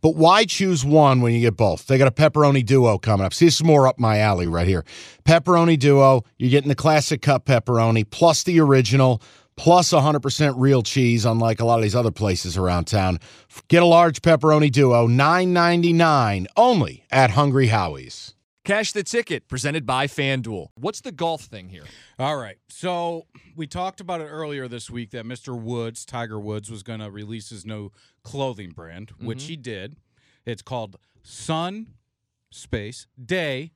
But why choose one when you get both? They got a pepperoni duo coming up. See, this is more up my alley right here. Pepperoni duo, you're getting the classic cup pepperoni plus the original plus 100% real cheese, unlike a lot of these other places around town. Get a large pepperoni duo, $9.99 only at Hungry Howie's. Cash the ticket presented by FanDuel. What's the golf thing here? All right. So we talked about it earlier this week that Mr. Woods, Tiger Woods, was going to release his new clothing brand, mm-hmm. which he did. It's called Sun Space Day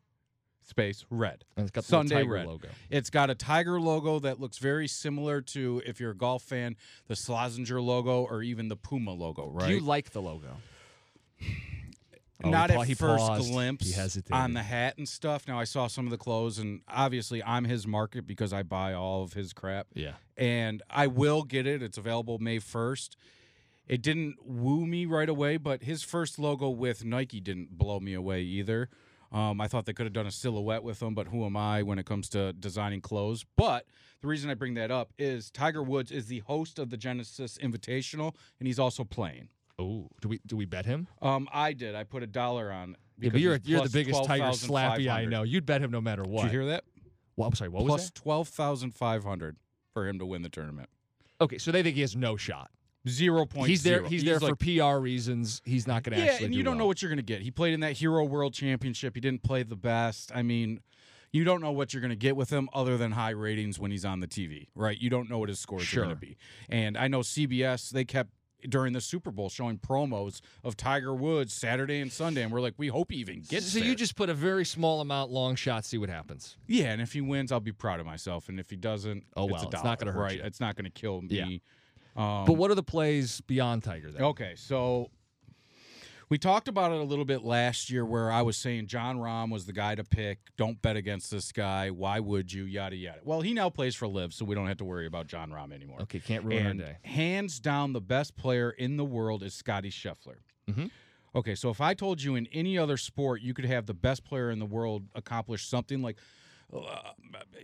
Space Red. And it's got the Sunday Red logo. It's got a tiger logo that looks very similar to, if you're a golf fan, the Slazenger logo or even the Puma logo, right? Do you like the logo? Oh, not at first paused. glimpse on the hat and stuff. Now I saw some of the clothes, and obviously I'm his market because I buy all of his crap. Yeah, and I will get it. It's available May first. It didn't woo me right away, but his first logo with Nike didn't blow me away either. Um, I thought they could have done a silhouette with them, but who am I when it comes to designing clothes? But the reason I bring that up is Tiger Woods is the host of the Genesis Invitational, and he's also playing. Oh, do we do we bet him? Um, I did. I put a dollar on. Yeah, but you're you're the biggest Tiger slappy I know. You'd bet him no matter what. Did you hear that? Well, I'm sorry. What plus was that? twelve thousand five hundred for him to win the tournament. Okay, so they think he has no shot. Zero point. He's there. He's, he's there like, for PR reasons. He's not going to yeah, actually. and you do don't well. know what you're going to get. He played in that Hero World Championship. He didn't play the best. I mean, you don't know what you're going to get with him other than high ratings when he's on the TV, right? You don't know what his scores sure. are going to be. And I know CBS they kept during the Super Bowl showing promos of Tiger Woods Saturday and Sunday, and we're like, we hope he even gets. So there. you just put a very small amount, long shot, see what happens. Yeah, and if he wins, I'll be proud of myself, and if he doesn't, oh well, it's, it's not going to hurt right. You. It's not going to kill me. Yeah. Um, but what are the plays beyond Tiger? Then? Okay, so we talked about it a little bit last year where I was saying Jon Rahm was the guy to pick. Don't bet against this guy. Why would you? Yada yada. Well, he now plays for LIV, so we don't have to worry about Jon Rahm anymore. Okay, can't ruin and our day. Hands down, the best player in the world is Scotty Scheffler. Mm-hmm. Okay, so if I told you in any other sport you could have the best player in the world accomplish something like uh,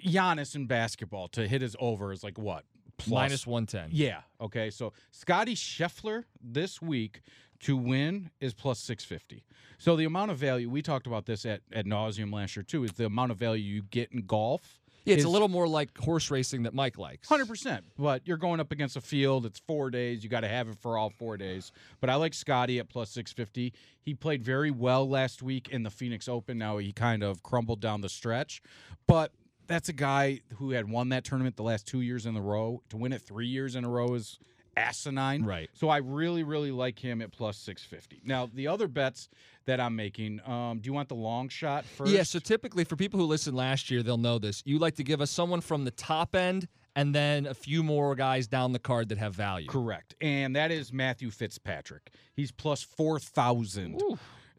Giannis in basketball to hit his over is like what? Plus, Minus 110. Yeah. Okay. So Scotty Scheffler this week to win is plus 650. So the amount of value, we talked about this at, at nauseum last year too, is the amount of value you get in golf. Yeah, it's a little more like horse racing that Mike likes. 100%. But you're going up against a field. It's four days. You got to have it for all four days. But I like Scotty at plus 650. He played very well last week in the Phoenix Open. Now he kind of crumbled down the stretch. But that's a guy who had won that tournament the last two years in a row. To win it three years in a row is asinine. Right. So I really, really like him at plus 650. Now, the other bets that I'm making, um, do you want the long shot first? Yeah, so typically for people who listened last year, they'll know this. You like to give us someone from the top end and then a few more guys down the card that have value. Correct. And that is Matthew Fitzpatrick. He's plus 4,000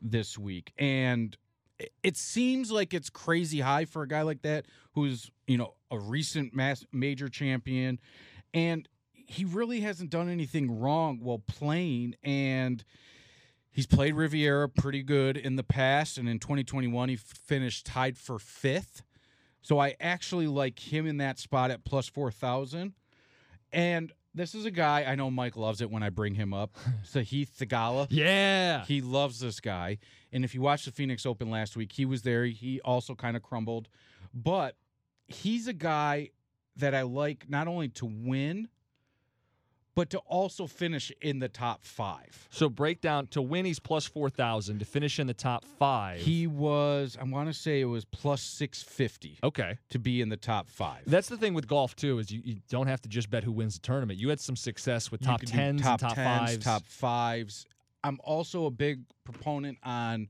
this week. And it seems like it's crazy high for a guy like that who's, you know, a recent mass major champion. And he really hasn't done anything wrong while playing and he's played Riviera pretty good in the past and in 2021 he finished tied for 5th. So I actually like him in that spot at plus 4000 and this is a guy I know Mike loves it when I bring him up. Sahith Theegala. Yeah. He loves this guy. And if you watched the Phoenix Open last week, he was there. He also kind of crumbled. But he's a guy that I like not only to win, but to also finish in the top five. So breakdown to win, he's plus four thousand. To finish in the top five, he was. I want to say it was plus six fifty. Okay, to be in the top five. That's the thing with golf too is you, you don't have to just bet who wins the tournament. You had some success with top tens, top, top tens, fives, top fives. I'm also a big proponent on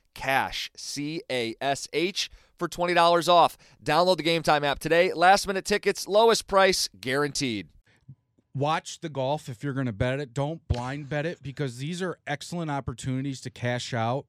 CASH, C A S H, for $20 off. Download the Game Time app today. Last minute tickets, lowest price guaranteed. Watch the golf if you're going to bet it. Don't blind bet it because these are excellent opportunities to cash out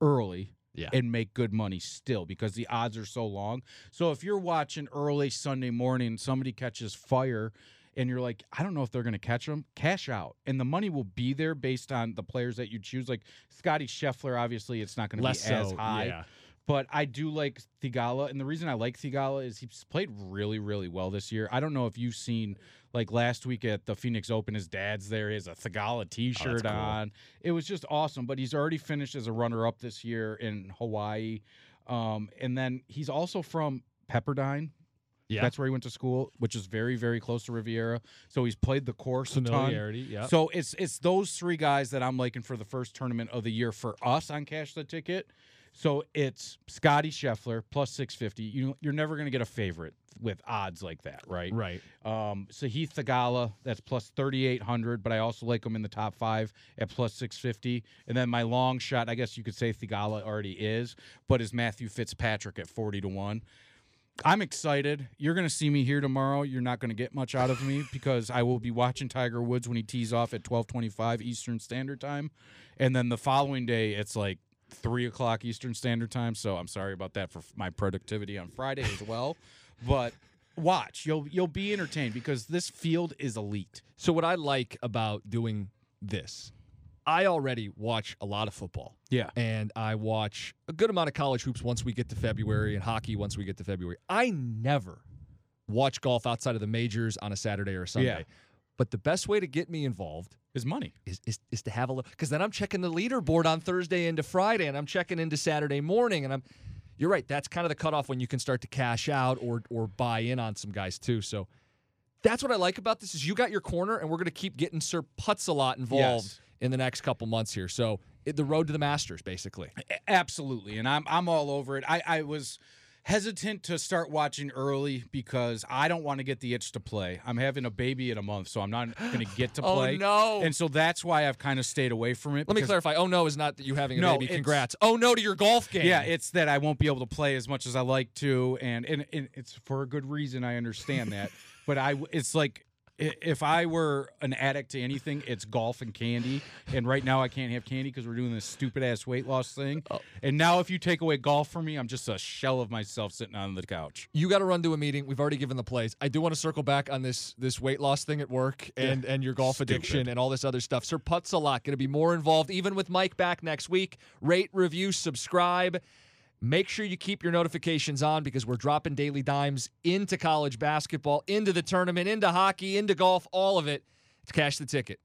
early Yeah. and make good money still because the odds are so long. So if you're watching early Sunday morning, somebody catches fire and you're like, I don't know if they're going to catch them, cash out. And the money will be there based on the players that you choose. Like Scotty Scheffler, obviously, it's not going to be Less as high. yeah. But I do like Theegala, and the reason I like Theegala is he's played really, really well this year. I don't know if you've seen like last week at the Phoenix Open, his dad's there. He has a Theegala T-shirt cool. on. It was just awesome. But he's already finished as a runner-up this year in Hawaii, um, and then he's also from Pepperdine. Yeah. That's where he went to school, which is very, very close to Riviera. So he's played the course a ton. Familiarity. Yeah. So it's it's those three guys that I'm liking for the first tournament of the year for us on Cash the Ticket. So it's Scotty Scheffler plus 650. You you're never going to get a favorite with odds like that, right? right. Um, Sahith Theegala, that's plus 3,800, but I also like him in the top five at plus 650. And then my long shot, I guess you could say Theegala already is, but is Matthew Fitzpatrick at 40 to 1. I'm excited. You're going to see me here tomorrow. You're not going to get much out of me because I will be watching Tiger Woods when he tees off at 12:25 Eastern Standard Time, and then the following day it's like three o'clock Eastern Standard Time. So I'm sorry about that for my productivity on Friday as well. but watch, you'll you'll be entertained because this field is elite. So what I like about doing this, I already watch a lot of football. Yeah. And I watch a good amount of college hoops once we get to February and hockey once we get to February. I never watch golf outside of the majors on a Saturday or a Sunday. Yeah. But the best way to get me involved Is money. is, is, is to have a little because then I'm checking the leaderboard on Thursday into Friday and I'm checking into Saturday morning and I'm you're right, that's kind of the cutoff when you can start to cash out or or buy in on some guys too. So that's what I like about this is you got your corner and we're gonna keep getting Sir Putz a lot involved Yes. In the next couple months here. So it, the road to the Masters, basically. Absolutely, and I'm I'm all over it. I I was hesitant to start watching early because I don't want to get the itch to play. I'm having a baby in a month, so I'm not going to get to oh, play. Oh, no. And so that's why I've kind of stayed away from it. Let me clarify. Oh no, is not that you having a No, baby. Congrats. Oh no to your golf game. Yeah, it's that I won't be able to play as much as I like to, and and, and it's for a good reason. I understand that, but I it's like if I were an addict to anything, it's golf and candy. And right now, I can't have candy because we're doing this stupid ass weight loss thing. Oh. And now, if you take away golf from me, I'm just a shell of myself sitting on the couch. you got to run to a meeting. We've already given the plays. I do want to circle back on this this weight loss thing at work and and your golf Stupid. addiction and all this other stuff. Sir Putz a lot going to be more involved, even with Mike back next week. Rate, review, subscribe. Make sure you keep your notifications on because we're dropping daily dimes into college basketball, into the tournament, into hockey, into golf, all of it. It's cash the ticket.